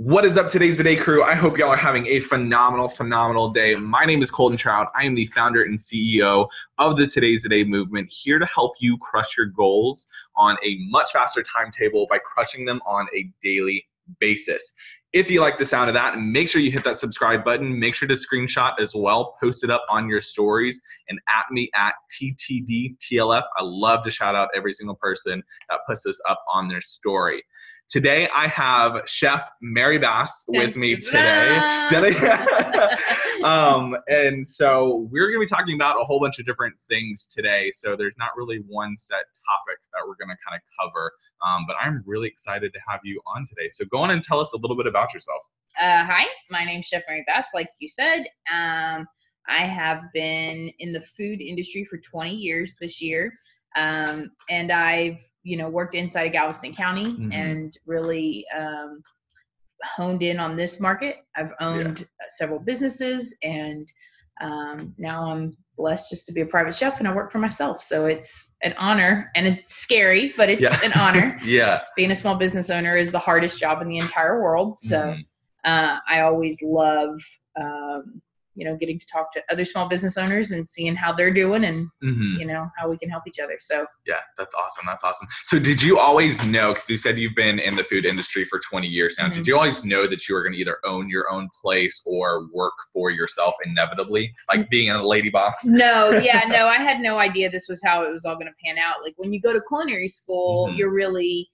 What is up, today's the day crew? I hope y'all are having a phenomenal, phenomenal day. My name is Colton Trout. I am the founder and CEO of the Today's the Day movement, here to help you crush your goals on a much faster timetable by crushing them on a daily basis. If you like the sound of that, make sure you hit that subscribe button. Make sure to screenshot as well, post it up on your stories, and at me at TTDTLF. I love to shout out every single person that puts this up on their story. Today I have Chef Mary Bass with me today. um, and so we're going to be talking about a whole bunch of different things today. So there's not really one set topic that we're going to kind of cover. Um, but I'm really excited to have you on today. So go on and tell us a little bit about yourself. Uh, hi, my name's Chef Mary Bass, like you said. Um, I have been in the food industry for 20 years this year. Um, and I've you know worked inside of Galveston County mm-hmm. and really um, honed in on this market. I've owned yeah. several businesses and um, now I'm blessed just to be a private chef and I work for myself. So it's an honor and it's scary, but it's yeah. an honor. yeah. Being a small business owner is the hardest job in the entire world. So mm-hmm. uh, I always love um, you know getting to talk to other small business owners and seeing how they're doing and mm-hmm. you know how we can help each other so yeah that's awesome that's awesome so did you always know because you said you've been in the food industry for 20 years now mm-hmm. did you always know that you were going to either own your own place or work for yourself inevitably like being a lady boss no yeah no i had no idea this was how it was all going to pan out like when you go to culinary school mm-hmm. you're really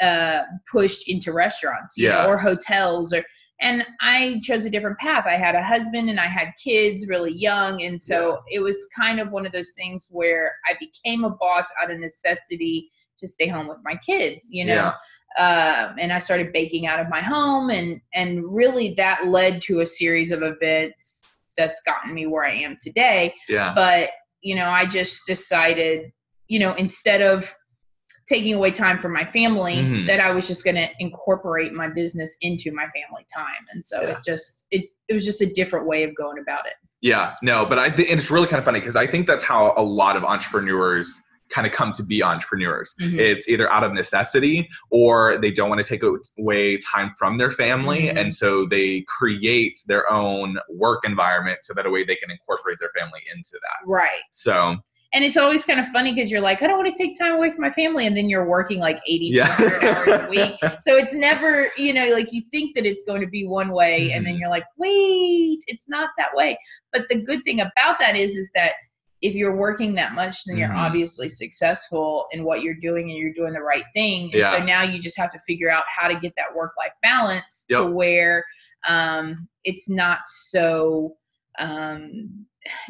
uh, pushed into restaurants yeah. Know, or hotels or and I chose a different path. I had a husband and I had kids really young. And so yeah. it was kind of one of those things where I became a boss out of necessity to stay home with my kids, you know? Yeah. Um, and I started baking out of my home and, and really that led to a series of events that's gotten me where I am today. Yeah. But, you know, I just decided, you know, instead of taking away time from my family mm-hmm. that I was just going to incorporate my business into my family time. And so yeah. it just it it was just a different way of going about it. Yeah, no, but I and it's really kind of funny because I think that's how a lot of entrepreneurs kind of come to be entrepreneurs. Mm-hmm. It's either out of necessity or they don't want to take away time from their family. Mm-hmm. And so they create their own work environment so that a way they can incorporate their family into that. Right. So and it's always kind of funny because you're like, I don't want to take time away from my family, and then you're working like 80 yeah. hours a week. So it's never, you know, like you think that it's going to be one way, mm-hmm. and then mm-hmm. you're like, wait, it's not that way. But the good thing about that is, is that if you're working that much, then you're mm-hmm. obviously successful in what you're doing, and you're doing the right thing. And yeah. so now you just have to figure out how to get that work-life balance yep. to where um, it's not so um,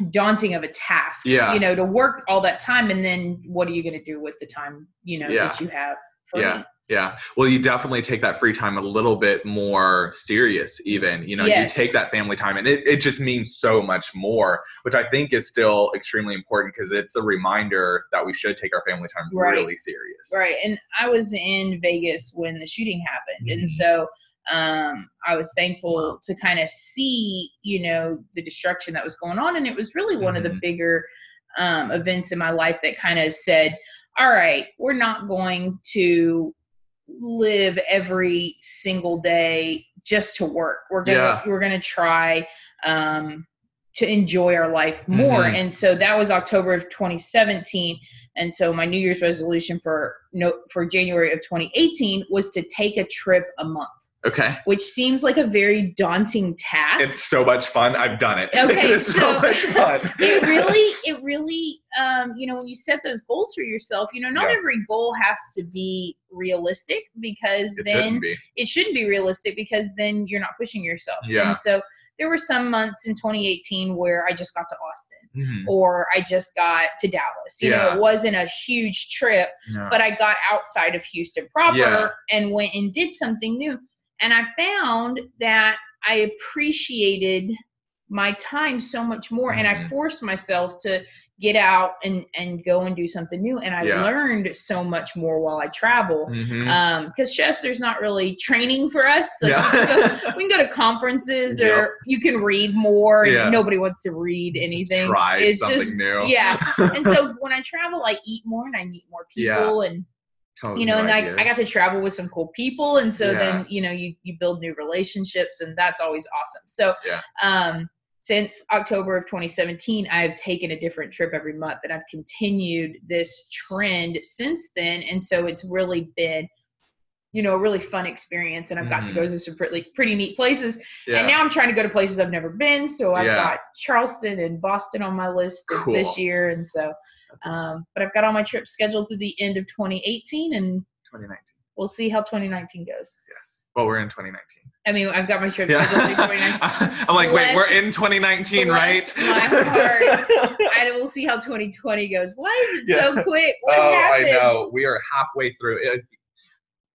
daunting of a task yeah you know to work all that time and then what are you going to do with the time you know yeah. that you have yeah me? yeah well you definitely take that free time a little bit more serious even you know yes. you take that family time and it, it just means so much more which i think is still extremely important because it's a reminder that we should take our family time right. really serious right and i was in vegas when the shooting happened mm-hmm. and so um, I was thankful to kind of see, you know, the destruction that was going on. And it was really one mm-hmm. of the mm-hmm. bigger um, events in my life that kind of said, all right, we're not going to live every single day just to work. We're gonna yeah. we're gonna try um, to enjoy our life more. Mm-hmm. And so that was October of 2017. And so my New Year's resolution for no for January of 2018 was to take a trip a month. Okay. Which seems like a very daunting task. It's so much fun. I've done it. Okay. it's so, so much fun. it really, it really, um, you know, when you set those goals for yourself, you know, not yeah. every goal has to be realistic because it then shouldn't it shouldn't be realistic because then you're not pushing yourself. Yeah. And so there were some months in 2018 where I just got to Austin mm-hmm. or I just got to Dallas. You yeah. know, it wasn't a huge trip, no. but I got outside of Houston proper yeah. and went and did something new. And I found that I appreciated my time so much more and I mm-hmm. forced myself to get out and and go and do something new and i yeah. learned so much more while i travel mm-hmm. um because chefs there's not really training for us so yeah. we, can go, we, can go, to conferences yep. or you can read more yeah. nobody wants to read anything just try it's something just new yeah and so when i travel i eat more and i meet more people and you know, and I, I got to travel with some cool people, and so yeah. then you know you you build new relationships, and that's always awesome. So yeah. um, since October of 2017, I've taken a different trip every month, and I've continued this trend since then, and so it's really been you know, a really fun experience. And I've got mm. to go mm-hmm. to some pretty, pretty neat places. Yeah. And now I'm trying to go to places I've never been. So I've yeah. got Charleston and Boston on my list cool. this year. And so, um, but I've got all my trips scheduled through the end of 2018 and 2019. We'll see how 2019 goes. Yes. Well, we're in 2019. I mean, I've got my trips yeah. scheduled through 2019. I'm like, bless, wait, we're in 2019, right? My heart. I will see how 2020 goes. Why is it yeah. so quick? What oh, happened? I know. We are halfway through. It,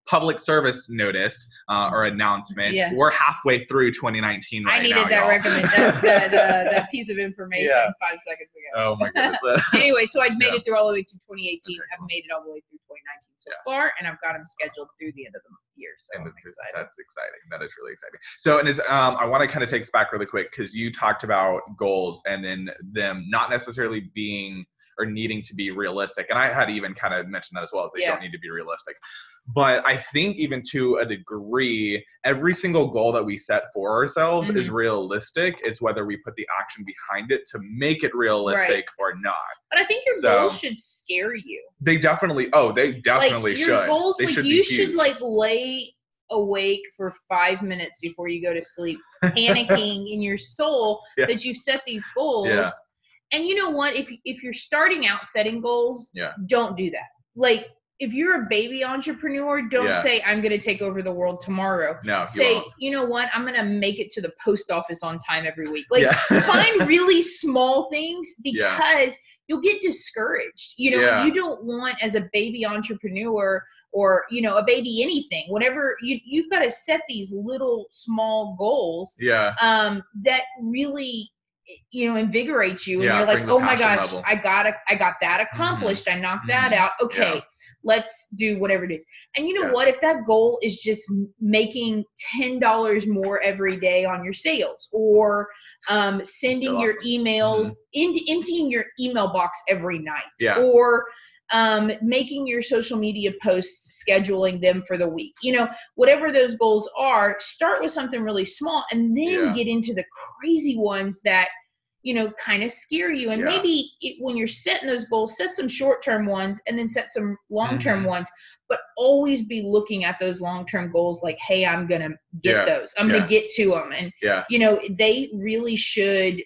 public service notice uh, or announcement. Yeah. We're halfway through 2019 right now. I needed now, that y'all. recommend that, that, uh, that, piece of information yeah. five seconds ago. Oh my goodness. anyway, so I've made yeah. it through all the way to 2018. Okay, I've made it all the way through 2019 so far, and I've got them scheduled through the end of the year. So and I'm excited. That's exciting. That is really exciting. So, and is um, I want to kind of take us back really quick because you talked about goals and then them not necessarily being or needing to be realistic. And I had even kind of mentioned that as well. They yeah. don't need to be realistic but I think even to a degree, every single goal that we set for ourselves mm-hmm. is realistic. It's whether we put the action behind it to make it realistic right. or not. But I think your so, goals should scare you. They definitely. Oh, they definitely like, should. Your goals, they like you should like lay awake for five minutes before you go to sleep, panicking in your soul yeah. that you've set these goals. Yeah. And you know what? If if you're starting out setting goals, yeah. don't do that. Like if you're a baby entrepreneur, don't yeah. say I'm going to take over the world tomorrow. No, say you, you know what, I'm going to make it to the post office on time every week. Like yeah. find really small things because yeah. you'll get discouraged. You know, you don't want as a baby entrepreneur or you know a baby anything whatever you you've got to set these little small goals yeah um that really you know invigorate you and yeah, you're like oh my gosh level. i got i got that accomplished mm-hmm. i knocked mm-hmm. that out okay yeah let's do whatever it is and you know yeah. what if that goal is just making $10 more every day on your sales or um, sending your emails mm-hmm. emptying your email box every night yeah. or um, making your social media posts, scheduling them for the week. You know, whatever those goals are, start with something really small and then yeah. get into the crazy ones that you know, kind of scare you. And yeah. maybe it, when you're setting those goals, set some short term ones and then set some long term mm-hmm. ones. But always be looking at those long term goals like, hey, I'm going to get yeah. those. I'm yeah. going to get to them. And, yeah. you know, they really should,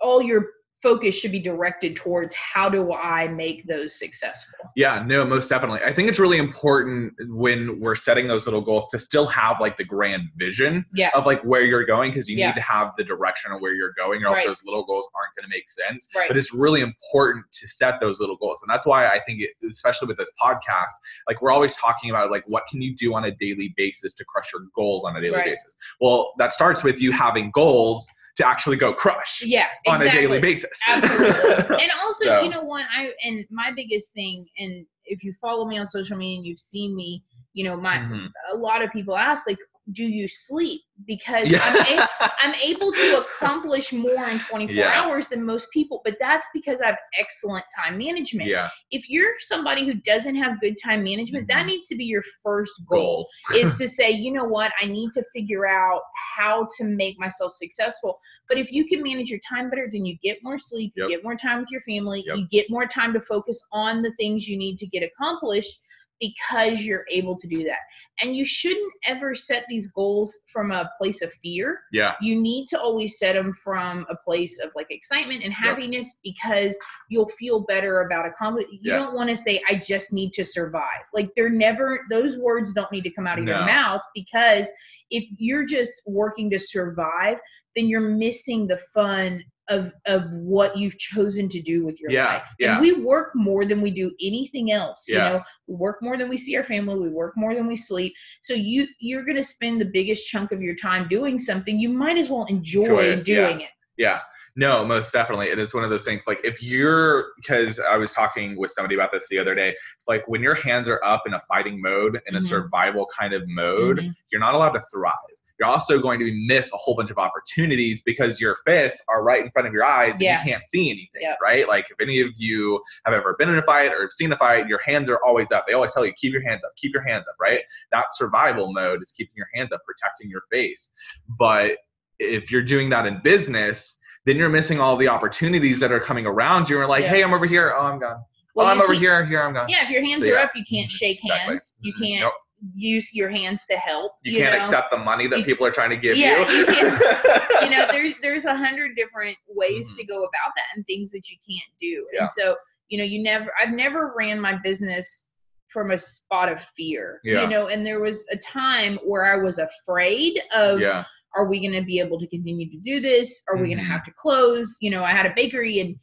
all your focus should be directed towards how do I make those successful. Yeah, no, most definitely. I think it's really important when we're setting those little goals to still have like the grand vision yeah. of like where you're going because you yeah. need to have the direction of where you're going or else right. those little goals aren't going to make sense. Right. But it's really important to set those little goals. And that's why I think it, especially with this podcast, like we're always talking about like what can you do on a daily basis to crush your goals on a daily right. basis. Well, that starts with you having goals to actually go crush yeah on a daily basis absolutely and also so. you know what i and my biggest thing and if you follow me on social media and you've seen me you know my mm-hmm. a lot of people ask like do you sleep because yeah. I'm, a- I'm able to accomplish more in 24 yeah. hours than most people but that's because i have excellent time management yeah. if you're somebody who doesn't have good time management mm-hmm. that needs to be your first goal, goal. is to say you know what i need to figure out how to make myself successful but if you can manage your time better then you get more sleep you get more time with your family yep. you get more time to focus on the things you need to get accomplished because you're able to do that. And you shouldn't ever set these goals from a place of fear. Yeah. You need to always set them from a place of like excitement and happiness yep. because you'll feel better about accomplishing. You don't want to say, I just need to survive. Like they're never, those words don't need to come out of no. your mouth because if you're just working to survive, then you're missing the fun of of what you've chosen to do with your yeah, life. Yeah. And we work more than we do anything else. Yeah. You know, we work more than we see our family, we work more than we sleep. So you you're gonna spend the biggest chunk of your time doing something. You might as well enjoy, enjoy doing yeah. it. Yeah. No, most definitely. And It is one of those things like if you're because I was talking with somebody about this the other day. It's like when your hands are up in a fighting mode, in mm-hmm. a survival kind of mode, mm-hmm. you're not allowed to thrive you're also going to miss a whole bunch of opportunities because your fists are right in front of your eyes and yeah. you can't see anything, yep. right? Like if any of you have ever been in a fight or seen a fight, your hands are always up. They always tell you, keep your hands up, keep your hands up, right? That survival mode is keeping your hands up, protecting your face. But if you're doing that in business, then you're missing all the opportunities that are coming around you. And like, yeah. hey, I'm over here. Oh, I'm gone. Well, oh, I'm over here. Here, I'm gone. Yeah, if your hands so, are yeah. up, you can't shake exactly. hands. You mm-hmm. can't. Nope use your hands to help. You, you can't know? accept the money that you, people are trying to give yeah, you. you, you know, there's there's a hundred different ways mm-hmm. to go about that and things that you can't do. Yeah. And so, you know, you never I've never ran my business from a spot of fear. Yeah. You know, and there was a time where I was afraid of yeah are we going to be able to continue to do this? Are mm-hmm. we going to have to close? You know, I had a bakery and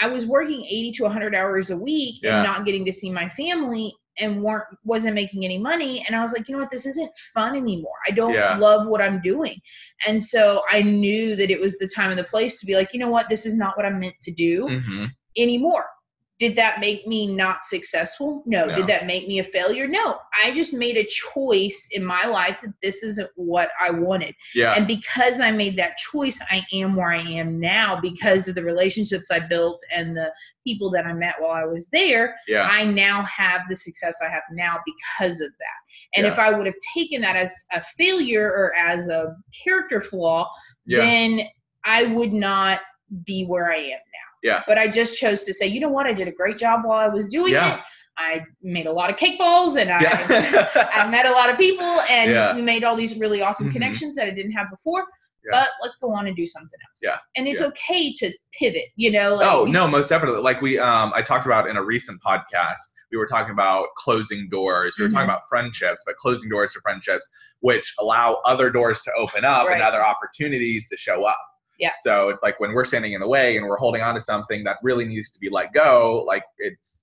I was working 80 to 100 hours a week yeah. and not getting to see my family and weren't wasn't making any money and I was like, you know what, this isn't fun anymore. I don't yeah. love what I'm doing. And so I knew that it was the time and the place to be like, you know what, this is not what I'm meant to do mm-hmm. anymore. Did that make me not successful? No. no. Did that make me a failure? No. I just made a choice in my life that this isn't what I wanted. Yeah. And because I made that choice, I am where I am now because of the relationships I built and the people that I met while I was there. Yeah. I now have the success I have now because of that. And yeah. if I would have taken that as a failure or as a character flaw, yeah. then I would not be where I am now. Yeah. But I just chose to say, you know what? I did a great job while I was doing yeah. it. I made a lot of cake balls and I, yeah. I met a lot of people and yeah. we made all these really awesome mm-hmm. connections that I didn't have before. Yeah. But let's go on and do something else. Yeah. And it's okay to pivot, you know? Like, oh, no, most definitely. Like we um I talked about in a recent podcast, we were talking about closing doors. We were mm-hmm. talking about friendships, but closing doors to friendships, which allow other doors to open up right. and other opportunities to show up. Yeah. So it's like when we're standing in the way and we're holding on to something that really needs to be let go, like it's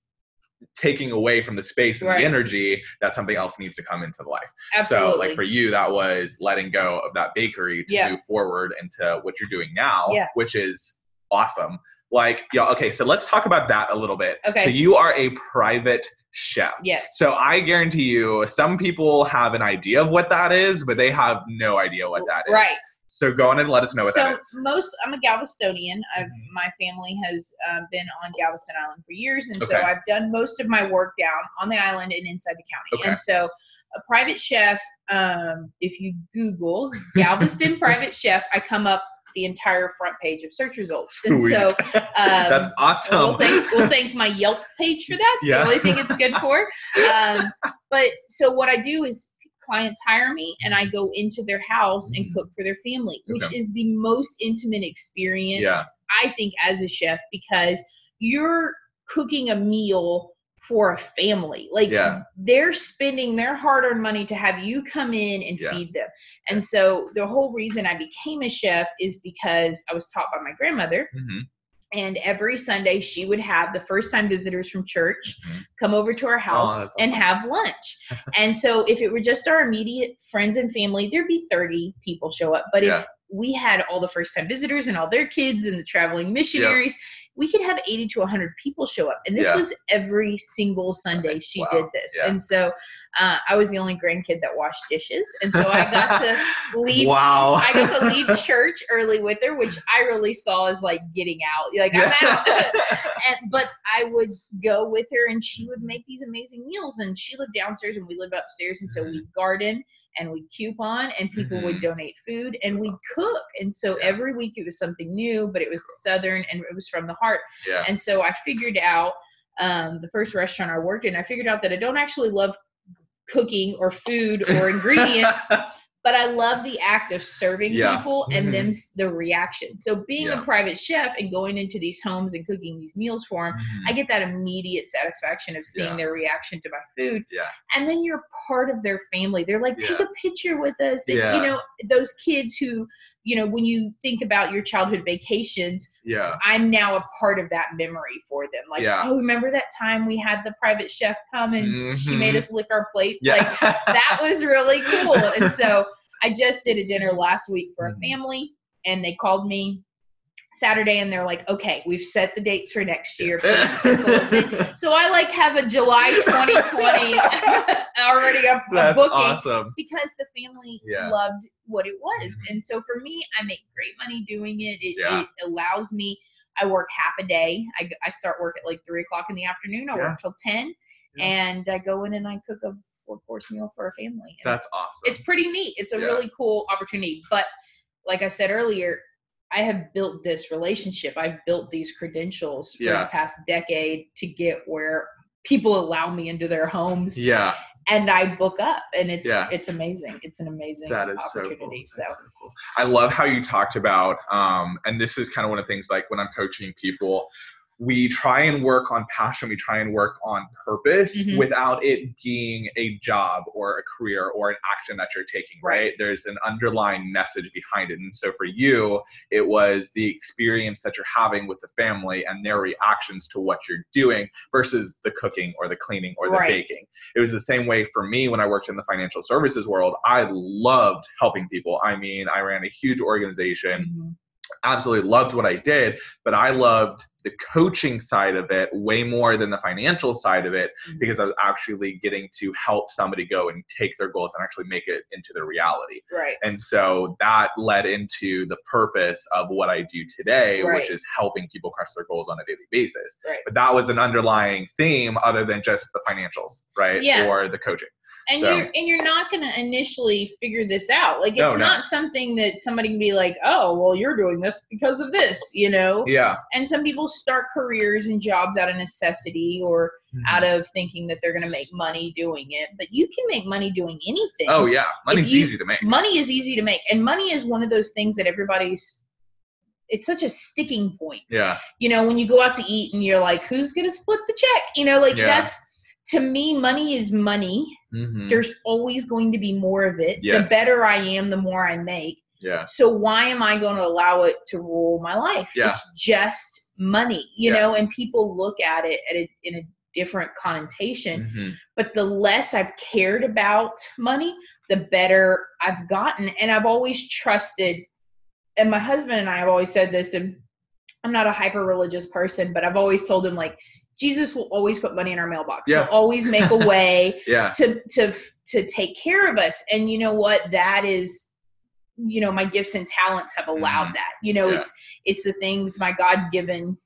taking away from the space and right. the energy that something else needs to come into the life. Absolutely. So like for you, that was letting go of that bakery to yeah. move forward into what you're doing now, yeah. which is awesome. Like, yeah, okay, so let's talk about that a little bit. Okay. So you are a private chef. Yes. So I guarantee you, some people have an idea of what that is, but they have no idea what that is. Right. So go on and let us know what so that is. most, I'm a Galvestonian. Mm-hmm. My family has uh, been on Galveston Island for years, and okay. so I've done most of my work down on the island and inside the county. Okay. And so, a private chef. Um, if you Google Galveston private chef, I come up the entire front page of search results. And Sweet. so um, that's awesome. We'll thank, we'll thank, my Yelp page for that. Yeah. the only thing it's good for. Um, but so what I do is clients hire me and I go into their house and mm-hmm. cook for their family, which okay. is the most intimate experience, yeah. I think, as a chef, because you're cooking a meal for a family. Like yeah. they're spending their hard earned money to have you come in and yeah. feed them. And so the whole reason I became a chef is because I was taught by my grandmother. Mm-hmm and every Sunday she would have the first time visitors from church mm-hmm. come over to our oh, house oh, awesome. and have lunch. and so if it were just our immediate friends and family, there'd be 30 people show up. But yeah. if we had all the first time visitors and all their kids and the traveling missionaries, yep we could have 80 to 100 people show up. And this yeah. was every single Sunday she wow. did this. Yeah. And so uh, I was the only grandkid that washed dishes. And so I got to leave. wow. I got to leave church early with her, which I really saw as like getting out. Like, I'm out. and, but I would go with her and she would make these amazing meals. And she lived downstairs and we lived upstairs. And so we garden and we'd coupon and people mm-hmm. would donate food and we'd cook. And so yeah. every week it was something new, but it was Southern and it was from the heart. Yeah. And so I figured out um, the first restaurant I worked in, I figured out that I don't actually love cooking or food or ingredients. But I love the act of serving yeah. people and mm-hmm. then the reaction. So being yeah. a private chef and going into these homes and cooking these meals for them, mm-hmm. I get that immediate satisfaction of seeing yeah. their reaction to my food. Yeah. And then you're part of their family. They're like, take a picture with us. And, you know, those kids who you know, when you think about your childhood vacations, yeah, I'm now a part of that memory for them. Like, yeah. oh, remember that time we had the private chef come and mm-hmm. she made us lick our plates? Yeah. Like that was really cool. And so I just did a dinner last week for a mm-hmm. family and they called me Saturday and they're like, okay, we've set the dates for next year. so I like have a July 2020 already a, a booking awesome. because the family yeah. loved what it was. Mm-hmm. And so for me, I make great money doing it. It, yeah. it allows me, I work half a day. I, I start work at like three o'clock in the afternoon. I yeah. work till 10 and I go in and I cook a four course meal for a family. And That's awesome. It's pretty neat. It's a really cool opportunity. But like I said earlier, I have built this relationship. I've built these credentials for yeah. the past decade to get where people allow me into their homes. Yeah. And I book up and it's yeah. it's amazing. It's an amazing that is opportunity. So, cool. so. so cool. I love how you talked about um and this is kind of one of the things like when I'm coaching people we try and work on passion, we try and work on purpose mm-hmm. without it being a job or a career or an action that you're taking, right. right? There's an underlying message behind it. And so for you, it was the experience that you're having with the family and their reactions to what you're doing versus the cooking or the cleaning or the right. baking. It was the same way for me when I worked in the financial services world. I loved helping people. I mean, I ran a huge organization. Mm-hmm absolutely loved what I did, but I loved the coaching side of it way more than the financial side of it mm-hmm. because I was actually getting to help somebody go and take their goals and actually make it into their reality. Right. And so that led into the purpose of what I do today, right. which is helping people crush their goals on a daily basis. Right. But that was an underlying theme other than just the financials, right? Yeah. Or the coaching and so. you're and you're not going to initially figure this out like it's no, not something that somebody can be like oh well you're doing this because of this you know yeah and some people start careers and jobs out of necessity or mm-hmm. out of thinking that they're going to make money doing it but you can make money doing anything oh yeah money's you, easy to make money is easy to make and money is one of those things that everybody's it's such a sticking point. Yeah. You know, when you go out to eat and you're like, who's gonna split the check? You know, like yeah. that's to me, money is money. Mm-hmm. There's always going to be more of it. Yes. The better I am, the more I make. Yeah. So why am I going to allow it to rule my life? Yeah. It's just money, you yeah. know, and people look at it at a, in a different connotation. Mm-hmm. But the less I've cared about money, the better I've gotten. And I've always trusted, and my husband and I have always said this, and I'm not a hyper religious person, but I've always told him, like, Jesus will always put money in our mailbox. Yeah. He'll always make a way yeah. to to to take care of us. And you know what? That is you know, my gifts and talents have allowed mm-hmm. that. You know, yeah. it's it's the things my God given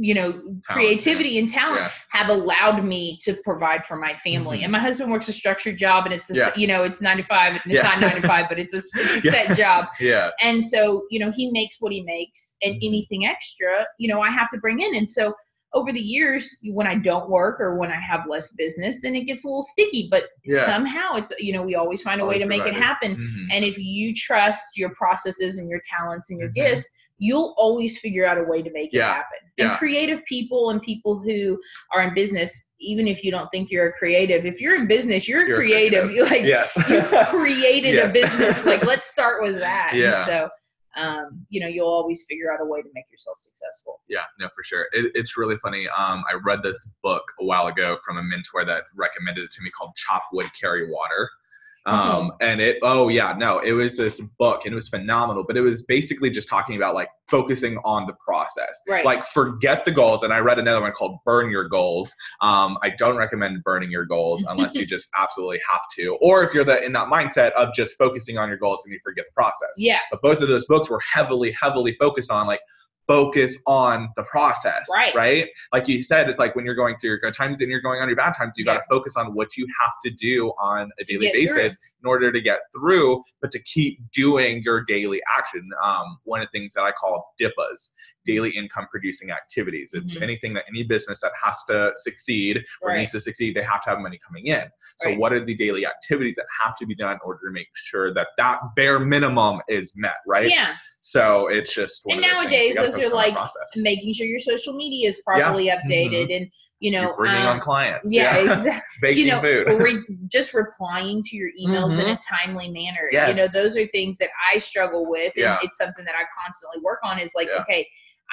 you know talent, creativity yeah. and talent yeah. have allowed me to provide for my family mm-hmm. and my husband works a structured job and it's the, yeah. you know it's nine 95 and it's not 95 but it's a, it's a set job yeah and so you know he makes what he makes and mm-hmm. anything extra you know i have to bring in and so over the years when i don't work or when i have less business then it gets a little sticky but yeah. somehow it's you know we always find a always way to make it happen mm-hmm. and if you trust your processes and your talents and your mm-hmm. gifts you'll always figure out a way to make yeah. it happen and creative people and people who are in business even if you don't think you're a creative if you're in business you're, you're creative. creative. like yes. you created yes. a business like let's start with that yeah. And so um, you know, you'll always figure out a way to make yourself successful. Yeah, no, for sure. It, it's really funny. Um, I read this book a while ago from a mentor that recommended it to me called Chop Wood, Carry Water. Um, mm-hmm. and it, oh yeah, no, it was this book and it was phenomenal, but it was basically just talking about like focusing on the process. Right. Like forget the goals. And I read another one called Burn Your Goals. Um, I don't recommend burning your goals unless you just absolutely have to, or if you're the, in that mindset of just focusing on your goals and you forget the process. Yeah. But both of those books were heavily, heavily focused on like focus on the process. Right. Right. Like you said, it's like when you're going through your good times and you're going on your bad times, you yeah. got to focus on what you have to do on a daily basis through. in order to get through, but to keep doing your daily action. Um, one of the things that I call DIPAs, daily income producing activities. It's mm-hmm. anything that any business that has to succeed or right. needs to succeed, they have to have money coming in. So right. what are the daily activities that have to be done in order to make sure that that bare minimum is met, right? Yeah. So it's just and nowadays those are like making sure your social media is properly yeah. updated mm-hmm. and you know You're bringing um, on clients. Yeah, yeah. exactly. Baking you know, food. re- just replying to your emails mm-hmm. in a mm-hmm. timely manner. Yes. You know, those are things that I struggle with, and yeah. it's something that I constantly work on. Is like, yeah. okay,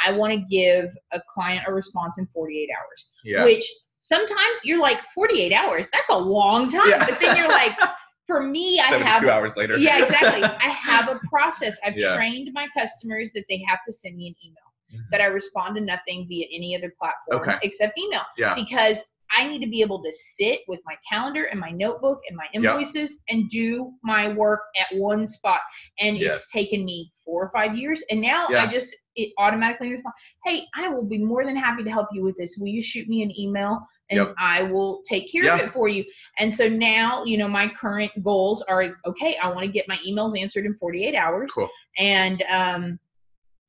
I want to give a client a response in 48 hours. Yeah. Which sometimes you're like 48 hours. That's a long time, yeah. but then you're like. for me, I have two hours later. Yeah, exactly. I have a process. I've yeah. trained my customers that they have to send me an email. mm-hmm. that I respond to nothing via any other platform okay. except email. Yeah. Because I need to be able to sit with my calendar and my notebook and my invoices yep. and do my work at one spot. And yes. it's taken me four or five years. And now yeah. I just it automatically respond, Hey, I will be more than happy to help you with this. Will you shoot me an email? And yep. I will take care of it for you. And so now, you know, my current goals are okay, I want to get my emails answered in 48 hours. Cool. And um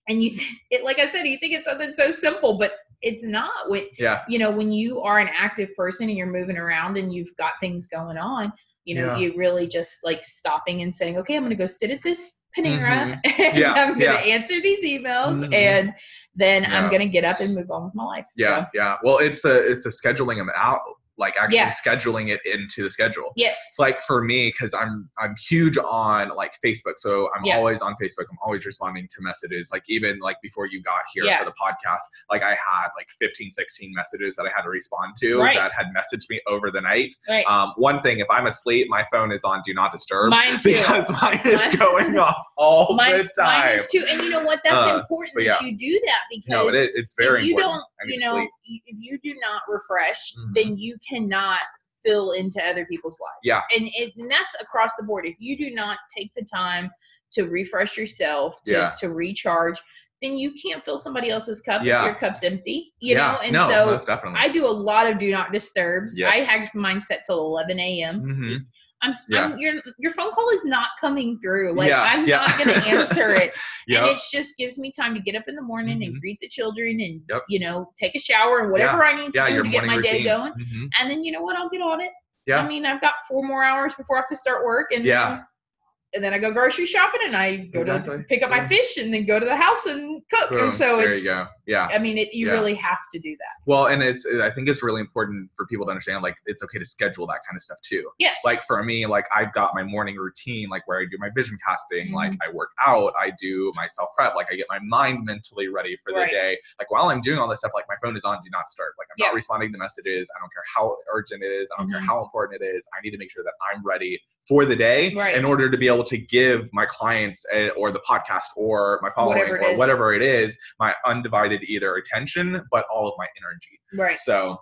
and you it like I said, you think it's something so simple, but it's not when yeah you know when you are an active person and you're moving around and you've got things going on you know yeah. you really just like stopping and saying okay i'm gonna go sit at this panera mm-hmm. and yeah. i'm gonna yeah. answer these emails mm-hmm. and then i'm gonna get up and move on with my life yeah so. yeah well it's a it's a scheduling them out like actually yeah. scheduling it into the schedule. Yes. It's like for me, because I'm I'm huge on like Facebook, so I'm yeah. always on Facebook. I'm always responding to messages. Like even like before you got here yeah. for the podcast, like I had like 15, 16 messages that I had to respond to right. that had messaged me over the night. Right. Um, one thing, if I'm asleep, my phone is on do not disturb. Mine too. Because mine is going off all mine, the time. Mine is too. And you know what? That's uh, important that you do that because no, it, it's very if you important. don't, you know, if you do not refresh, mm-hmm. then you cannot fill into other people's lives. Yeah. And, it, and that's across the board. If you do not take the time to refresh yourself, to, yeah. to recharge, then you can't fill somebody else's cup yeah. if your cup's empty. You yeah. know? And no, so most definitely. I do a lot of do not disturbs. Yes. I have mine set till 11 a.m. Mm-hmm. I'm, yeah. I'm, your your phone call is not coming through. Like yeah, I'm yeah. not gonna answer it. yep. And it just gives me time to get up in the morning mm-hmm. and greet the children and yep. you know take a shower and whatever I need to do to get my routine. day going. Mm-hmm. And then you know what? I'll get on it. Yeah. I mean, I've got four more hours before I have to start work, and yeah and then I go grocery shopping and I go exactly. to pick up yeah. my fish and then go to the house and cook. Boom. And so there it's, you go. Yeah. I mean, it, you yeah. really have to do that. Well, and it's, I think it's really important for people to understand, like, it's okay to schedule that kind of stuff too. Yes. Like for me, like I've got my morning routine, like where I do my vision casting, mm-hmm. like I work out, I do my self prep, like I get my mind mentally ready for the right. day. Like while I'm doing all this stuff, like my phone is on do not start. Like I'm not responding to messages. I don't care how urgent it is. I don't mm-hmm. care how important it is. I need to make sure that I'm ready for the day right. in order to be able to give my clients a, or the podcast or my following whatever or whatever it is my undivided either attention but all of my energy right so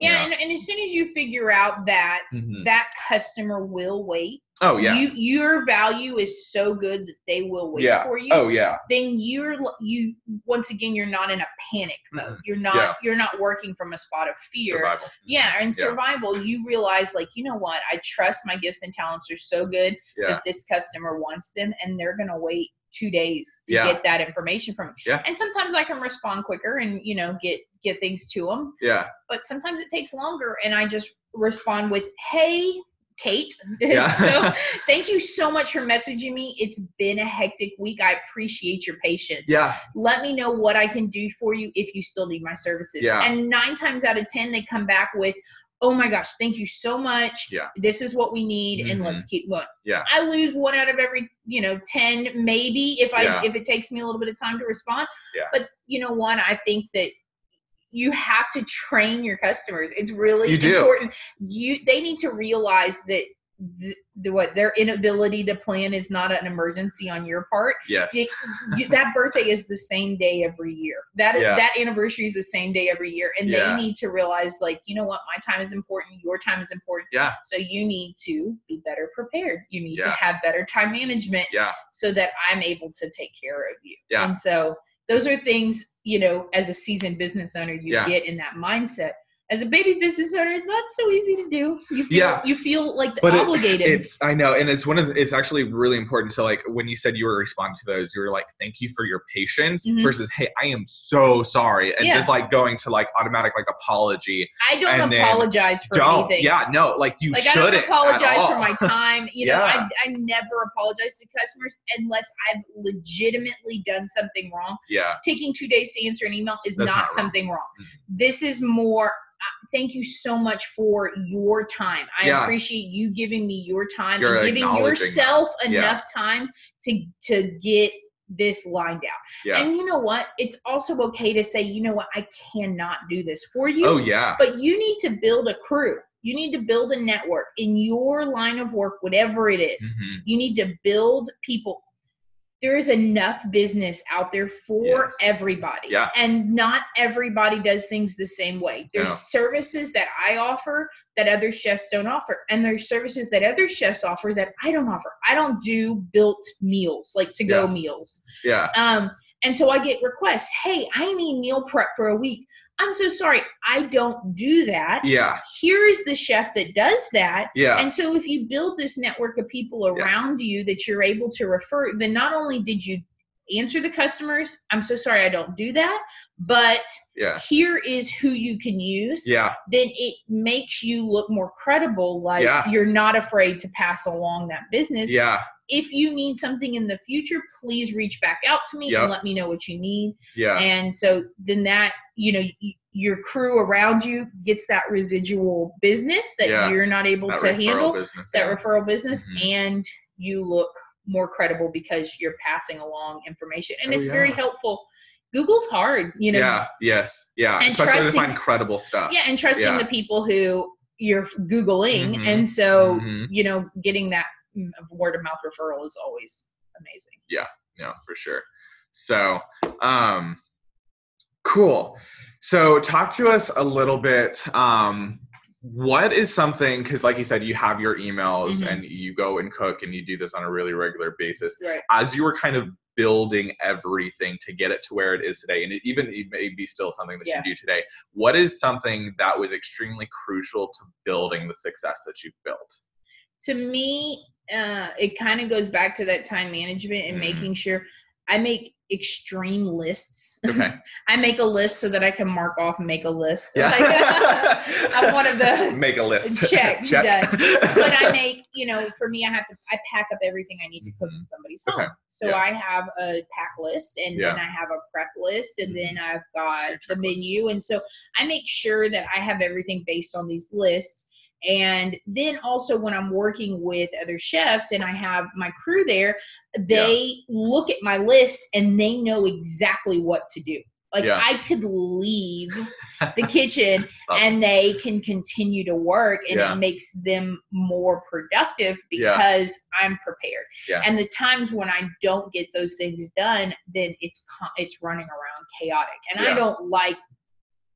yeah, yeah. And, and as soon as you figure out that mm-hmm. that customer will wait Oh yeah. You your value is so good that they will wait yeah. for you. Oh yeah. Then you're you once again you're not in a panic mode. Mm-hmm. You're not yeah. you're not working from a spot of fear. Survival. Yeah, and yeah. survival, you realize like, you know what, I trust my gifts and talents are so good that this customer wants them and they're gonna wait two days to get that information from me. Yeah. And sometimes I can respond quicker and you know get get things to them. Yeah. But sometimes it takes longer and I just respond with, "Hey, Kate. Yeah. so thank you so much for messaging me. It's been a hectic week. I appreciate your patience. Yeah. Let me know what I can do for you if you still need my services. Yeah. And nine times out of ten, they come back with, oh my gosh, thank you so much. Yeah. This is what we need, mm-hmm. and let's keep going. Yeah. I lose one out of every, you know, ten maybe if I yeah. if it takes me a little bit of time to respond. Yeah. But you know what? I think that you have to train your customers. It's really you important. You they need to realize that the, the, what their inability to plan is not an emergency on your part. Yes. It, you, that birthday is the same day every year. That yeah. that anniversary is the same day every year, and yeah. they need to realize like you know what, my time is important, your time is important. Yeah. So you need to be better prepared. You need yeah. to have better time management. Yeah. So that I'm able to take care of you. Yeah. And so those are things you know as a seasoned business owner you yeah. get in that mindset as a baby business owner, it's not so easy to do. You feel, yeah. you feel like but obligated. It, it's I know, and it's one of the, it's actually really important. So like when you said you were responding to those, you were like, "Thank you for your patience," mm-hmm. versus, "Hey, I am so sorry," and yeah. just like going to like automatic like apology. I don't apologize for don't, anything. Yeah, no, like you like shouldn't. I don't apologize for my time. You know, yeah. I I never apologize to customers unless I've legitimately done something wrong. Yeah. Taking two days to answer an email is not, not something wrong. wrong. Mm-hmm. This is more thank you so much for your time. I yeah. appreciate you giving me your time You're and giving yourself that. enough yeah. time to to get this lined out. Yeah. And you know what? It's also okay to say, you know what, I cannot do this for you. Oh yeah. But you need to build a crew. You need to build a network in your line of work, whatever it is. Mm-hmm. You need to build people there is enough business out there for yes. everybody. Yeah. And not everybody does things the same way. There's services that I offer that other chefs don't offer. And there's services that other chefs offer that I don't offer. I don't do built meals, like to go yeah. meals. Yeah. Um, and so I get requests, hey, I need meal prep for a week. I'm so sorry. I don't do that. Yeah. Here is the chef that does that. Yeah. And so if you build this network of people around yeah. you that you're able to refer, then not only did you answer the customers, I'm so sorry I don't do that, but yeah. here is who you can use. Yeah. Then it makes you look more credible, like yeah. you're not afraid to pass along that business. Yeah. If you need something in the future, please reach back out to me yep. and let me know what you need. Yeah. And so then that, you know, your crew around you gets that residual business that yeah. you're not able that to handle, business, that yeah. referral business, mm-hmm. and you look more credible because you're passing along information. And oh, it's yeah. very helpful Google's hard, you know. Yeah. Yes. Yeah. And Especially trusting, to find credible stuff. Yeah, and trusting yeah. the people who you're googling, mm-hmm. and so mm-hmm. you know, getting that word of mouth referral is always amazing. Yeah. Yeah, for sure. So, um, cool. So, talk to us a little bit. Um, what is something because like you said you have your emails mm-hmm. and you go and cook and you do this on a really regular basis right. as you were kind of building everything to get it to where it is today and it even it may be still something that yeah. you do today what is something that was extremely crucial to building the success that you've built to me uh, it kind of goes back to that time management and mm-hmm. making sure i make extreme lists. Okay. I make a list so that I can mark off and make a list. Yeah. Like, I'm one of the make a list. Check. Check. but I make, you know, for me, I have to, I pack up everything I need to put in somebody's home. Okay. So yeah. I have a pack list and yeah. then I have a prep list and then mm-hmm. I've got the menu. And so I make sure that I have everything based on these lists. And then also when I'm working with other chefs and I have my crew there, they yeah. look at my list and they know exactly what to do. Like yeah. I could leave the kitchen and they can continue to work and yeah. it makes them more productive because I'm prepared. And the times when I don't get those things done, then it's it's running around chaotic. And I don't like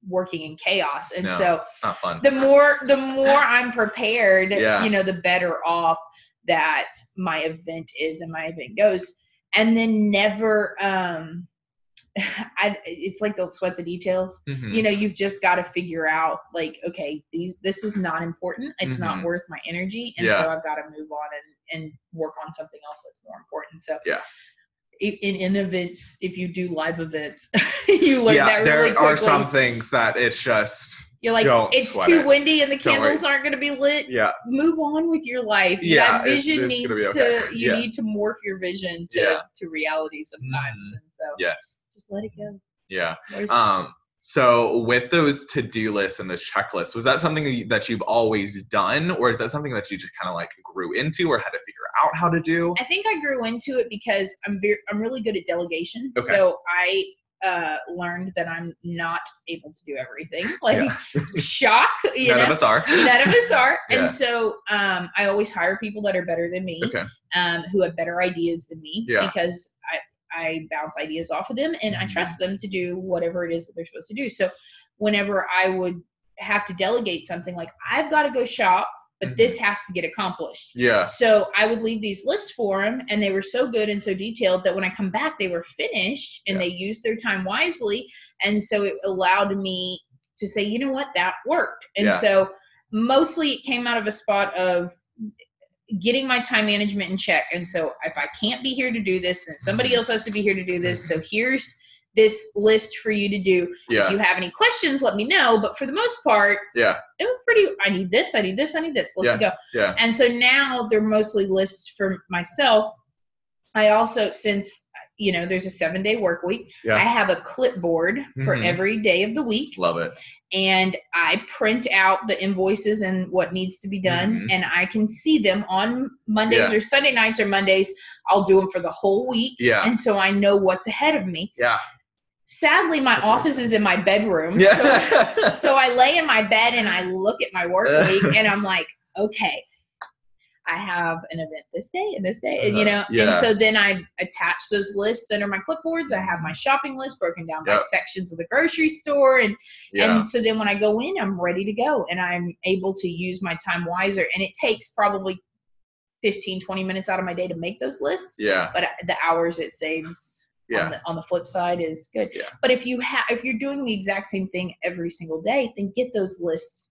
working in chaos. And no, so it's not fun. The more the more I'm prepared, yeah. you know, the better off that my event is and my event goes and then never um I, it's like don't sweat the details. Mm-hmm. You know, you've just got to figure out like, okay, these this is not important. It's mm-hmm. not worth my energy, and yeah. so I've got to move on and and work on something else that's more important. So yeah, in, in events, if you do live events, you learn yeah, that really there quickly. are some things that it's just you're like, it's too it. windy and the candles aren't going to be lit. Yeah. Move on with your life. Yeah. That vision it's, it's needs okay. to, you yeah. need to morph your vision to, yeah. to reality sometimes. Mm. And so yes. just let it go. Yeah. um, so with those to-do lists and those checklists, was that something that you've always done or is that something that you just kind of like grew into or had to figure out how to do? I think I grew into it because I'm very, I'm really good at delegation. Okay. So I uh, learned that I'm not able to do everything. Like yeah. shock. You none know? of us are. none of us are. Yeah. And so um, I always hire people that are better than me. Okay. Um, who have better ideas than me. Yeah. Because I I bounce ideas off of them and I mm-hmm. trust them to do whatever it is that they're supposed to do. So whenever I would have to delegate something like I've got to go shop but mm-hmm. this has to get accomplished. Yeah. So I would leave these lists for them, and they were so good and so detailed that when I come back, they were finished and yeah. they used their time wisely. And so it allowed me to say, you know what, that worked. And yeah. so mostly it came out of a spot of getting my time management in check. And so if I can't be here to do this, then somebody mm-hmm. else has to be here to do this. So here's this list for you to do. Yeah. If you have any questions, let me know. But for the most part, yeah, it was pretty. I need this. I need this. I need this. Let's yeah. go. Yeah. And so now they're mostly lists for myself. I also, since you know, there's a seven day work week. Yeah. I have a clipboard mm-hmm. for every day of the week. Love it. And I print out the invoices and what needs to be done, mm-hmm. and I can see them on Mondays yeah. or Sunday nights or Mondays. I'll do them for the whole week. Yeah. And so I know what's ahead of me. Yeah sadly my office is in my bedroom yeah. so, so, i lay in my bed and i look at my work week and i'm like okay I have an event this day and this day, and you uh-huh. know, yeah. and so then I attach those lists under my clipboards. I have my shopping list broken down yep. by sections of the grocery store, and yeah. and so then when I go in, I'm ready to go, and I'm able to use my time wiser. And it takes probably 15, 20 minutes out of my day to make those lists. Yeah. But the hours it saves yeah. on, the, on the flip side is good. Yeah. But if you have if you're doing the exact same thing every single day, then get those lists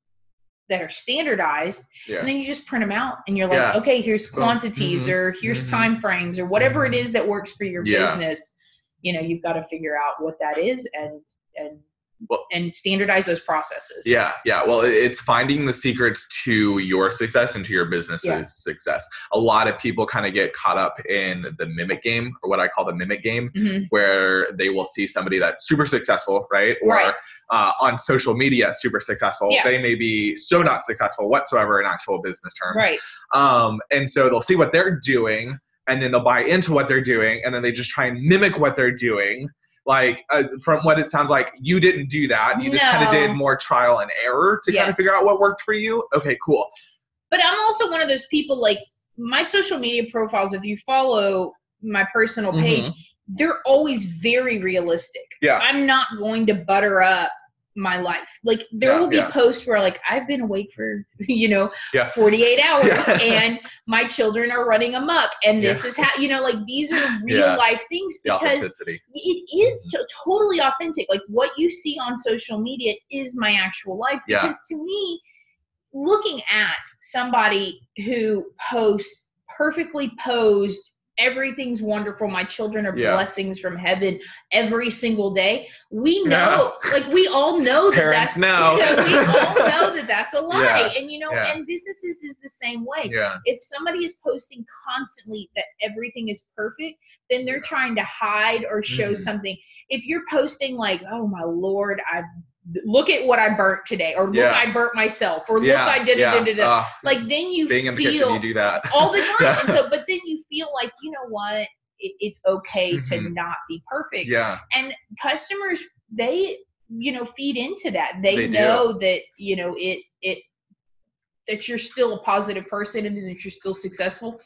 that are standardized yeah. and then you just print them out and you're like yeah. okay here's quantities mm-hmm. or here's mm-hmm. time frames or whatever it mm-hmm. is that works for your yeah. business you know you've got to figure out what that is and and well, and standardize those processes. Yeah, yeah. Well, it's finding the secrets to your success and to your business's yeah. success. A lot of people kind of get caught up in the mimic game, or what I call the mimic game, mm-hmm. where they will see somebody that's super successful, right? Or right. Uh, on social media, super successful. Yeah. They may be so not successful whatsoever in actual business terms. Right. Um, and so they'll see what they're doing and then they'll buy into what they're doing and then they just try and mimic what they're doing like uh, from what it sounds like you didn't do that. You just kind of did more trial and error to yes. kind of figure out what worked for you? Okay cool. But i'm also one of those people like my social media profiles if you follow my personal page mm-hmm. they're always very realistic. Yeah. I'm not going to butter up my life. Like there yeah, will be yeah. posts where like I've been awake for you know yeah. 48 hours and my children are running amok and this is how you know like these are real life things because it is mm-hmm. totally authentic. Like what you see on social media is my actual life because to me looking at somebody who posts perfectly posed everything's wonderful. My children are yeah. blessings from heaven every single day. We know, yeah. like we all know that Parents that's know. we all know that that's a lie. Yeah. And you know, and businesses is the same way. If somebody is posting constantly that everything is perfect, then they're trying to hide or show mm-hmm. something. If you're posting like, "Oh my lord, I've look at what I burnt today, or look, yeah. I burnt myself, or yeah, look, I did yeah. it. Uh, like then you being in the kitchen, you do that all the time. and so, but then you feel like you know what, it, it's okay mm-hmm. to not be perfect. Yeah. And customers, they you know feed into that. They, they know do. that you know it it that you're still a positive person and that you're still successful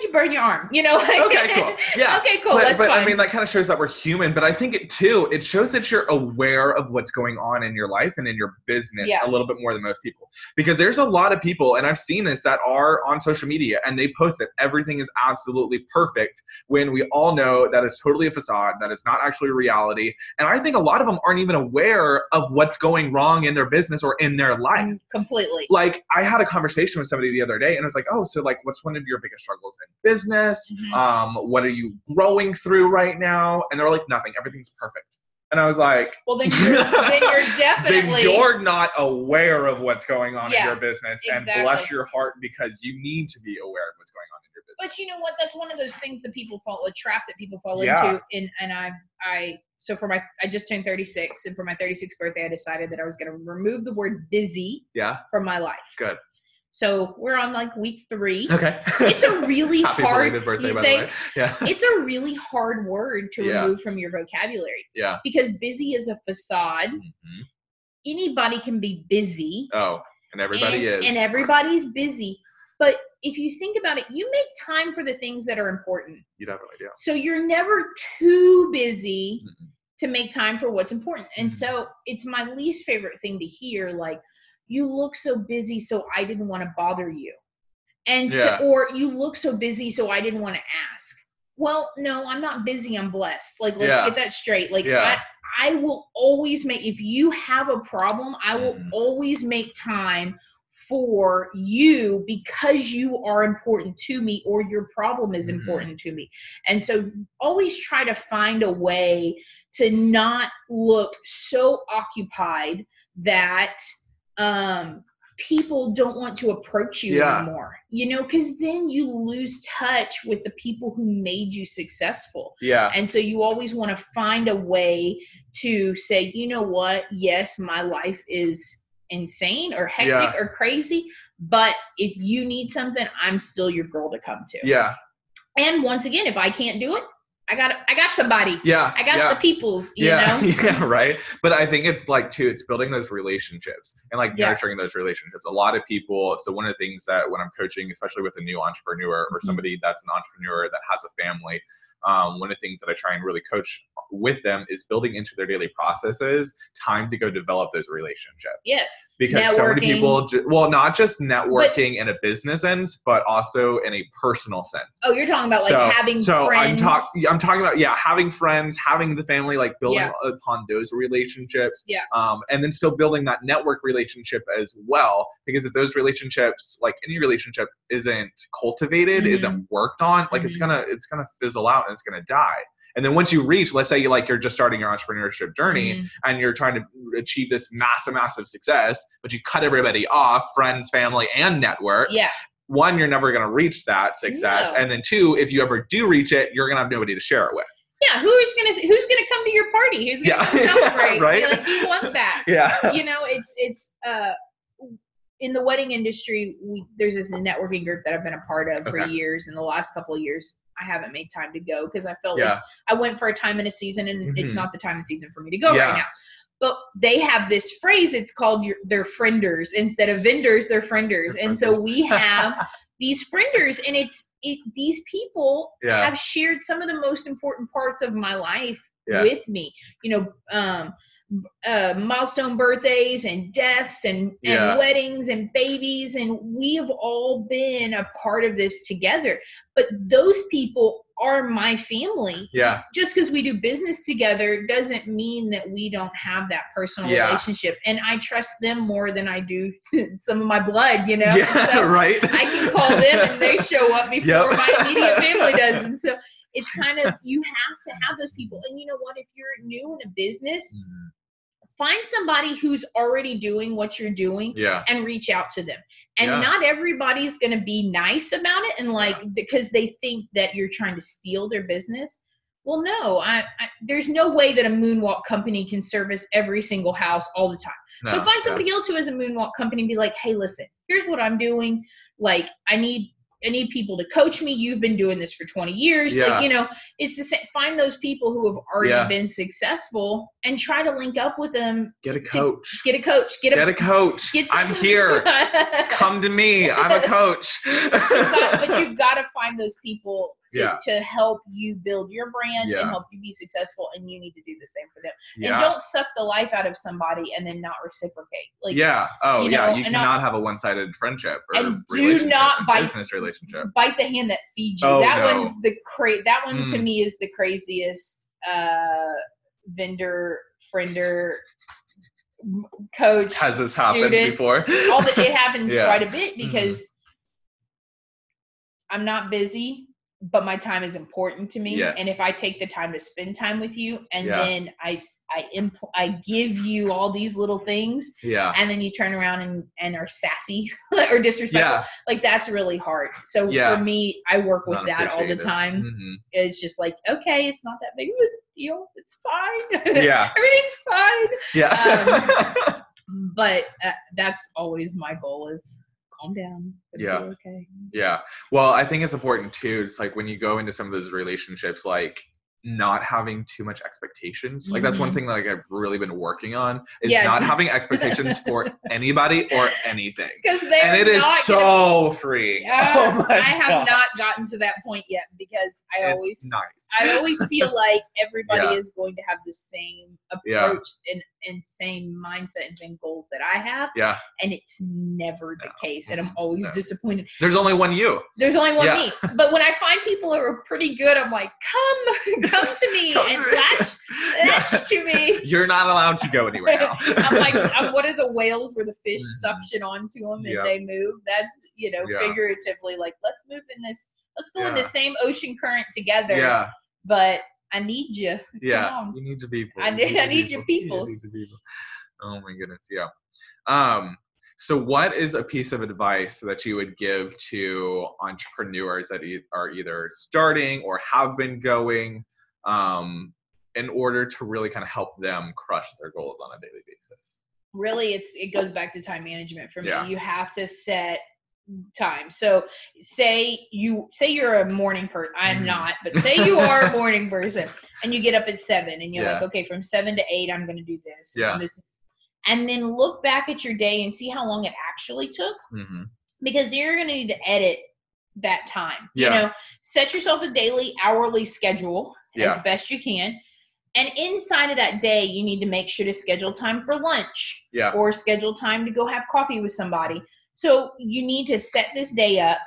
and you burn your arm, you know? okay, cool. Yeah. okay, cool. But, but. I mean, that kind of shows that we're human. But I think it too, it shows that you're aware of what's going on in your life and in your business yeah. a little bit more than most people. Because there's a lot of people, and I've seen this, that are on social media and they post that everything is absolutely perfect when we all know that is totally a facade, that is not actually reality. And I think a lot of them aren't even aware of what's going wrong in their business or in their life. Mm, completely. Like, I had a conversation with somebody the other day and I was like, oh, so like, what's one of your biggest struggles in business? Mm-hmm. Um, what are you growing through right now? And they're like, nothing. Everything's perfect. And I was like, well, then you're, then you're definitely. then you're not aware of what's going on yeah, in your business. Exactly. And bless your heart because you need to be aware of what's going on in your business. But you know what? That's one of those things that people fall, a trap that people fall yeah. into. And, and I, I, so for my, I just turned 36. And for my 36th birthday, I decided that I was going to remove the word busy yeah. from my life. Good. So we're on like week three. Okay. It's a really Happy hard birthday, by thanks, the way. Yeah. It's a really hard word to yeah. remove from your vocabulary. Yeah. Because busy is a facade. Mm-hmm. Anybody can be busy. Oh, and everybody and, is. And everybody's busy. But if you think about it, you make time for the things that are important. You definitely do. So you're never too busy mm-hmm. to make time for what's important. And mm-hmm. so it's my least favorite thing to hear like, you look so busy, so I didn't want to bother you. And yeah. so, or you look so busy, so I didn't want to ask. Well, no, I'm not busy. I'm blessed. Like, let's yeah. get that straight. Like, yeah. I, I will always make, if you have a problem, I will mm. always make time for you because you are important to me or your problem is mm-hmm. important to me. And so always try to find a way to not look so occupied that um, people don't want to approach you yeah. anymore. You know, because then you lose touch with the people who made you successful. Yeah. And so you always want to find a way to say, you know what? Yes, my life is insane or hectic yeah. or crazy, but if you need something, I'm still your girl to come to. Yeah. And once again, if I can't do it, I got I got somebody. Yeah. I got yeah. the peoples, yeah, know? Yeah, right. But I think it's like too, it's building those relationships and like yeah. nurturing those relationships. A lot of people, so one of the things that when I'm coaching, especially with a new entrepreneur or mm-hmm. somebody that's an entrepreneur that has a family, um, one of the things that I try and really coach with them is building into their daily processes time to go develop those relationships. Yes. Because networking. so many people, well, not just networking but, in a business sense, but also in a personal sense. Oh, you're talking about like so, having so friends. I'm talking. I'm talking about yeah, having friends, having the family, like building yeah. upon those relationships. Yeah. Um, and then still building that network relationship as well, because if those relationships, like any relationship, isn't cultivated, mm-hmm. isn't worked on, like mm-hmm. it's gonna it's gonna fizzle out and it's gonna die. And then once you reach, let's say you like you're just starting your entrepreneurship journey mm-hmm. and you're trying to achieve this massive, massive success, but you cut everybody off, friends, family, and network. Yeah. One, you're never gonna reach that success. No. And then two, if you ever do reach it, you're gonna have nobody to share it with. Yeah, who's gonna who's gonna come to your party? Who's gonna yeah. celebrate? right? Like you want that. Yeah. You know, it's it's uh in the wedding industry, we there's this networking group that I've been a part of okay. for years. In the last couple of years, I haven't made time to go because I felt yeah. like I went for a time in a season and mm-hmm. it's not the time and season for me to go yeah. right now. But they have this phrase, it's called your, their frienders. Instead of vendors, they're frienders. and so we have these frienders and it's it, these people yeah. have shared some of the most important parts of my life with me. You know, um, uh, milestone birthdays and deaths and, yeah. and weddings and babies and we have all been a part of this together. But those people are my family. Yeah. Just because we do business together doesn't mean that we don't have that personal yeah. relationship and i trust them more than i do some of my blood you know? Yeah so right. I can call them and they show up before yep. my immediate family does and so it's kind of you have to have those people. And you know what? If you're new in a business mm-hmm find somebody who's already doing what you're doing yeah. and reach out to them. And yeah. not everybody's going to be nice about it and like yeah. because they think that you're trying to steal their business. Well, no, I, I, there's no way that a moonwalk company can service every single house all the time. No, so find somebody else who has a moonwalk company and be like, "Hey, listen, here's what I'm doing. Like, I need I need people to coach me. You've been doing this for 20 years. Yeah. Like, you know, it's the same. Find those people who have already yeah. been successful and try to link up with them. Get a coach. Get a coach. Get a, get a coach. Get I'm here. Come to me. I'm a coach. you've got, but you've got to find those people to, yeah. to help you build your brand yeah. and help you be successful and you need to do the same for them yeah. and don't suck the life out of somebody and then not reciprocate like yeah oh you know, yeah you cannot not, have a one-sided friendship and do not bite business relationship bite the hand that feeds you oh, that no. one's the cra- that one mm. to me is the craziest uh vendor friender coach has this happened student. before all the, it happens quite a bit mm-hmm. because mm. I'm not busy but my time is important to me yes. and if i take the time to spend time with you and yeah. then i i impl- i give you all these little things yeah and then you turn around and and are sassy or disrespectful yeah. like that's really hard so yeah. for me i work with not that all the time mm-hmm. it's just like okay it's not that big of a deal it's fine yeah everything's fine yeah um, but uh, that's always my goal is calm down. yeah. Okay. Yeah. Well, I think it's important too. It's like when you go into some of those relationships, like not having too much expectations. Like that's one mm-hmm. thing that like I've really been working on is yeah. not having expectations for anybody or anything. And it is so free. Uh, oh I have not gotten to that point yet because I it's always nice. I always feel like everybody yeah. is going to have the same approach yeah. and, and same mindset and same goals that I have. Yeah. And it's never the no. case. And I'm always no. disappointed. There's only one you. There's only one me. But when I find people who are pretty good, I'm like, come come to me come and to latch, latch to me. You're not allowed to go anywhere now. I'm like, I'm one of the whales where the fish mm-hmm. suction onto them and they move. That's, you know, yeah. figuratively like, let's move in this, let's go yeah. in the same ocean current together. Yeah. But I need you. Yeah. You need your people. I need, I need your people. people. Oh my goodness. Yeah. Um, so, what is a piece of advice that you would give to entrepreneurs that are either starting or have been going um, in order to really kind of help them crush their goals on a daily basis? Really, it's it goes back to time management for me. Yeah. You have to set time. So say you say you're a morning person. I'm mm-hmm. not, but say you are a morning person and you get up at seven and you're yeah. like, okay, from seven to eight, I'm gonna do this. Yeah. And, this, and then look back at your day and see how long it actually took. Mm-hmm. Because you're gonna need to edit that time. Yeah. You know, set yourself a daily, hourly schedule yeah. as best you can. And inside of that day, you need to make sure to schedule time for lunch. Yeah. Or schedule time to go have coffee with somebody so you need to set this day up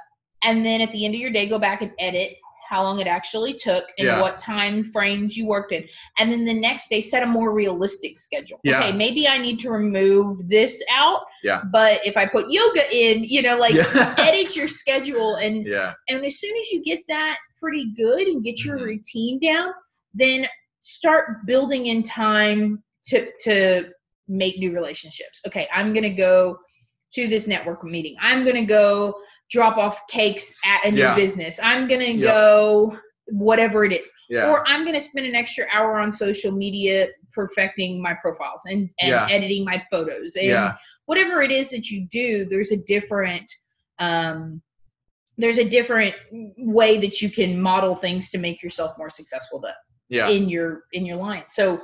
and then at the end of your day go back and edit how long it actually took and yeah. what time frames you worked in. And then the next day set a more realistic schedule. Yeah. Okay, maybe I need to remove this out. Yeah. But if I put yoga in, you know, like yeah. edit your schedule and yeah. and as soon as you get that pretty good and get your mm-hmm. routine down, then start building in time to to make new relationships. Okay, I'm gonna go to this network meeting. I'm going to go drop off cakes at a new yeah. business. I'm going to yep. go whatever it is. Yeah. Or I'm going to spend an extra hour on social media perfecting my profiles and, and editing my photos. And whatever it is that you do, there's a different um there's a different way that you can model things to make yourself more successful to, yeah. in your in your line. So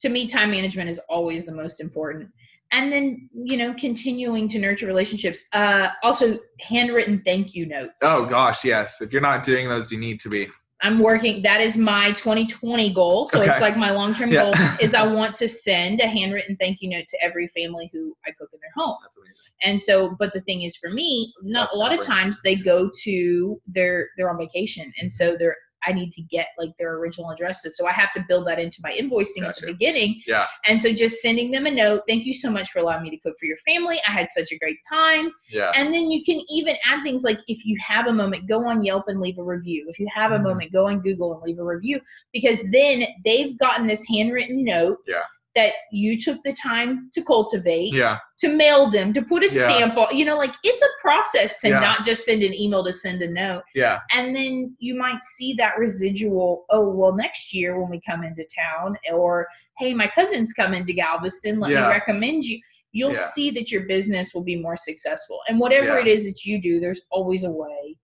to me time management is always the most important and then you know continuing to nurture relationships uh also handwritten thank you notes. Oh gosh yes. If you're not doing those you need to be. I'm working that is my 2020 goal. So okay. it's like my long-term yeah. goal is i want to send a handwritten thank you note to every family who i cook in their home. That's amazing. And so but the thing is for me not that's a lot of times they go to their they're on vacation. And so they're I need to get like their original addresses. So I have to build that into my invoicing gotcha. at the beginning. Yeah. And so just sending them a note, thank you so much for allowing me to cook for your family. I had such a great time. Yeah. And then you can even add things like if you have a moment, go on Yelp and leave a review. If you have a mm-hmm. moment, go on Google and leave a review because then they've gotten this handwritten note. Yeah that you took the time to cultivate, yeah, to mail them, to put a yeah. stamp on. You know, like it's a process to yeah. not just send an email to send a note. Yeah. And then you might see that residual. Oh, well, next year when we come into town, or hey, my cousin's coming to Galveston. Let yeah. me recommend you. You'll see that your business will be more successful. And whatever it is that you do, there's always a way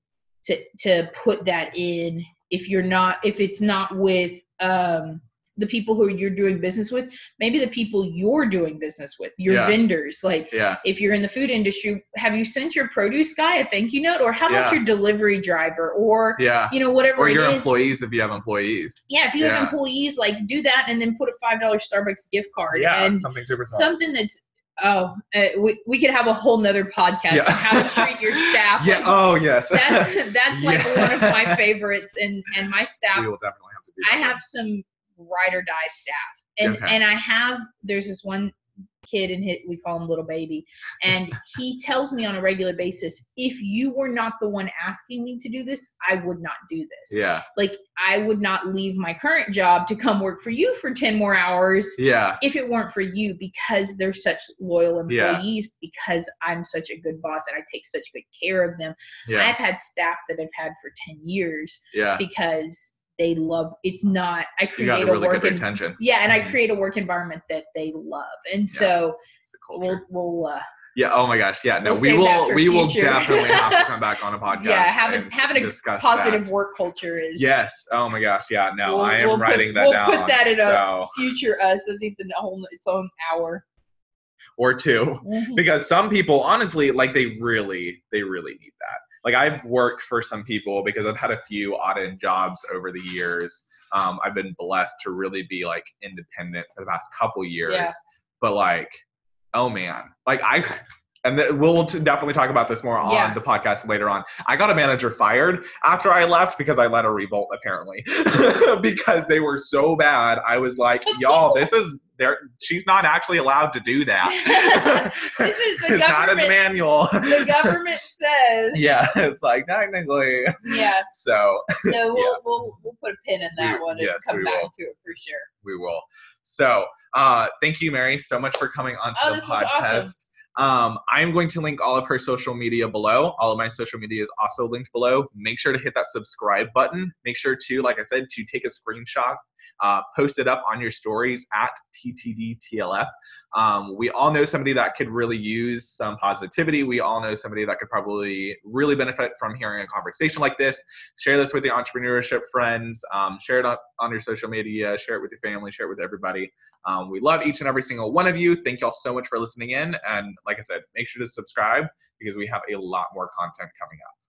to to put that in. If you're not, if it's not with um the people who you're doing business with, maybe the people you're doing business with, your yeah. vendors. Like, yeah. if you're in the food industry, have you sent your produce guy a thank you note, or how about yeah. your delivery driver, or yeah, you know whatever. Or your employees if you have employees. Yeah, if you have employees, like do that and then put a five dollar Starbucks gift card. Yeah, and something super. Something that's Oh, uh, we, we could have a whole nother podcast yeah. on how to treat your staff. yeah. Like, oh, yes. That's that's like yeah. one of my favorites, and and my staff. We will definitely have to do. I have some ride or die staff. And okay. and I have there's this one kid and hit we call him little baby and he tells me on a regular basis if you were not the one asking me to do this i would not do this yeah like i would not leave my current job to come work for you for 10 more hours yeah if it weren't for you because they're such loyal employees yeah. because i'm such a good boss and i take such good care of them yeah. i've had staff that i've had for 10 years yeah because they love it's not i create a work retention. yeah and i mm-hmm. create a work environment that they love and so we'll, we'll uh, yeah. Oh my gosh. Yeah. No, we'll we will. We future. will definitely have to come back on a podcast. Yeah. Having having a positive that. work culture is. Yes. Oh my gosh. Yeah. No, we'll, I am we'll writing put, that we'll down. We'll put that in so. a future us. I think the whole its own hour. Or 2 mm-hmm. because some people, honestly, like they really, they really need that like I've worked for some people because I've had a few odd end jobs over the years. Um, I've been blessed to really be like independent for the past couple years. Yeah. But like, oh man, like I and th- we'll t- definitely talk about this more on yeah. the podcast later on. I got a manager fired after I left because I led a revolt apparently because they were so bad. I was like, y'all, this is there. She's not actually allowed to do that. this is the it's not in the manual. the government says. Yeah, it's like technically. Yeah. So. So we'll yeah. we'll, we'll put a pin in that we, one and come back will. to it for sure. We will. So, uh, thank you, Mary, so much for coming onto oh, the podcast. Um, I'm going to link all of her social media below. All of my social media is also linked below. Make sure to hit that subscribe button. Make sure to, like I said, to take a screenshot uh, post it up on your stories at TTDTLF. Um, we all know somebody that could really use some positivity. We all know somebody that could probably really benefit from hearing a conversation like this. Share this with your entrepreneurship friends. Um, share it on, your social media. Share it with your family. Share it with everybody. Um, we love each and every single one of you. Thank y'all so much for listening in. And like I said, make sure to subscribe because we have a lot more content coming up.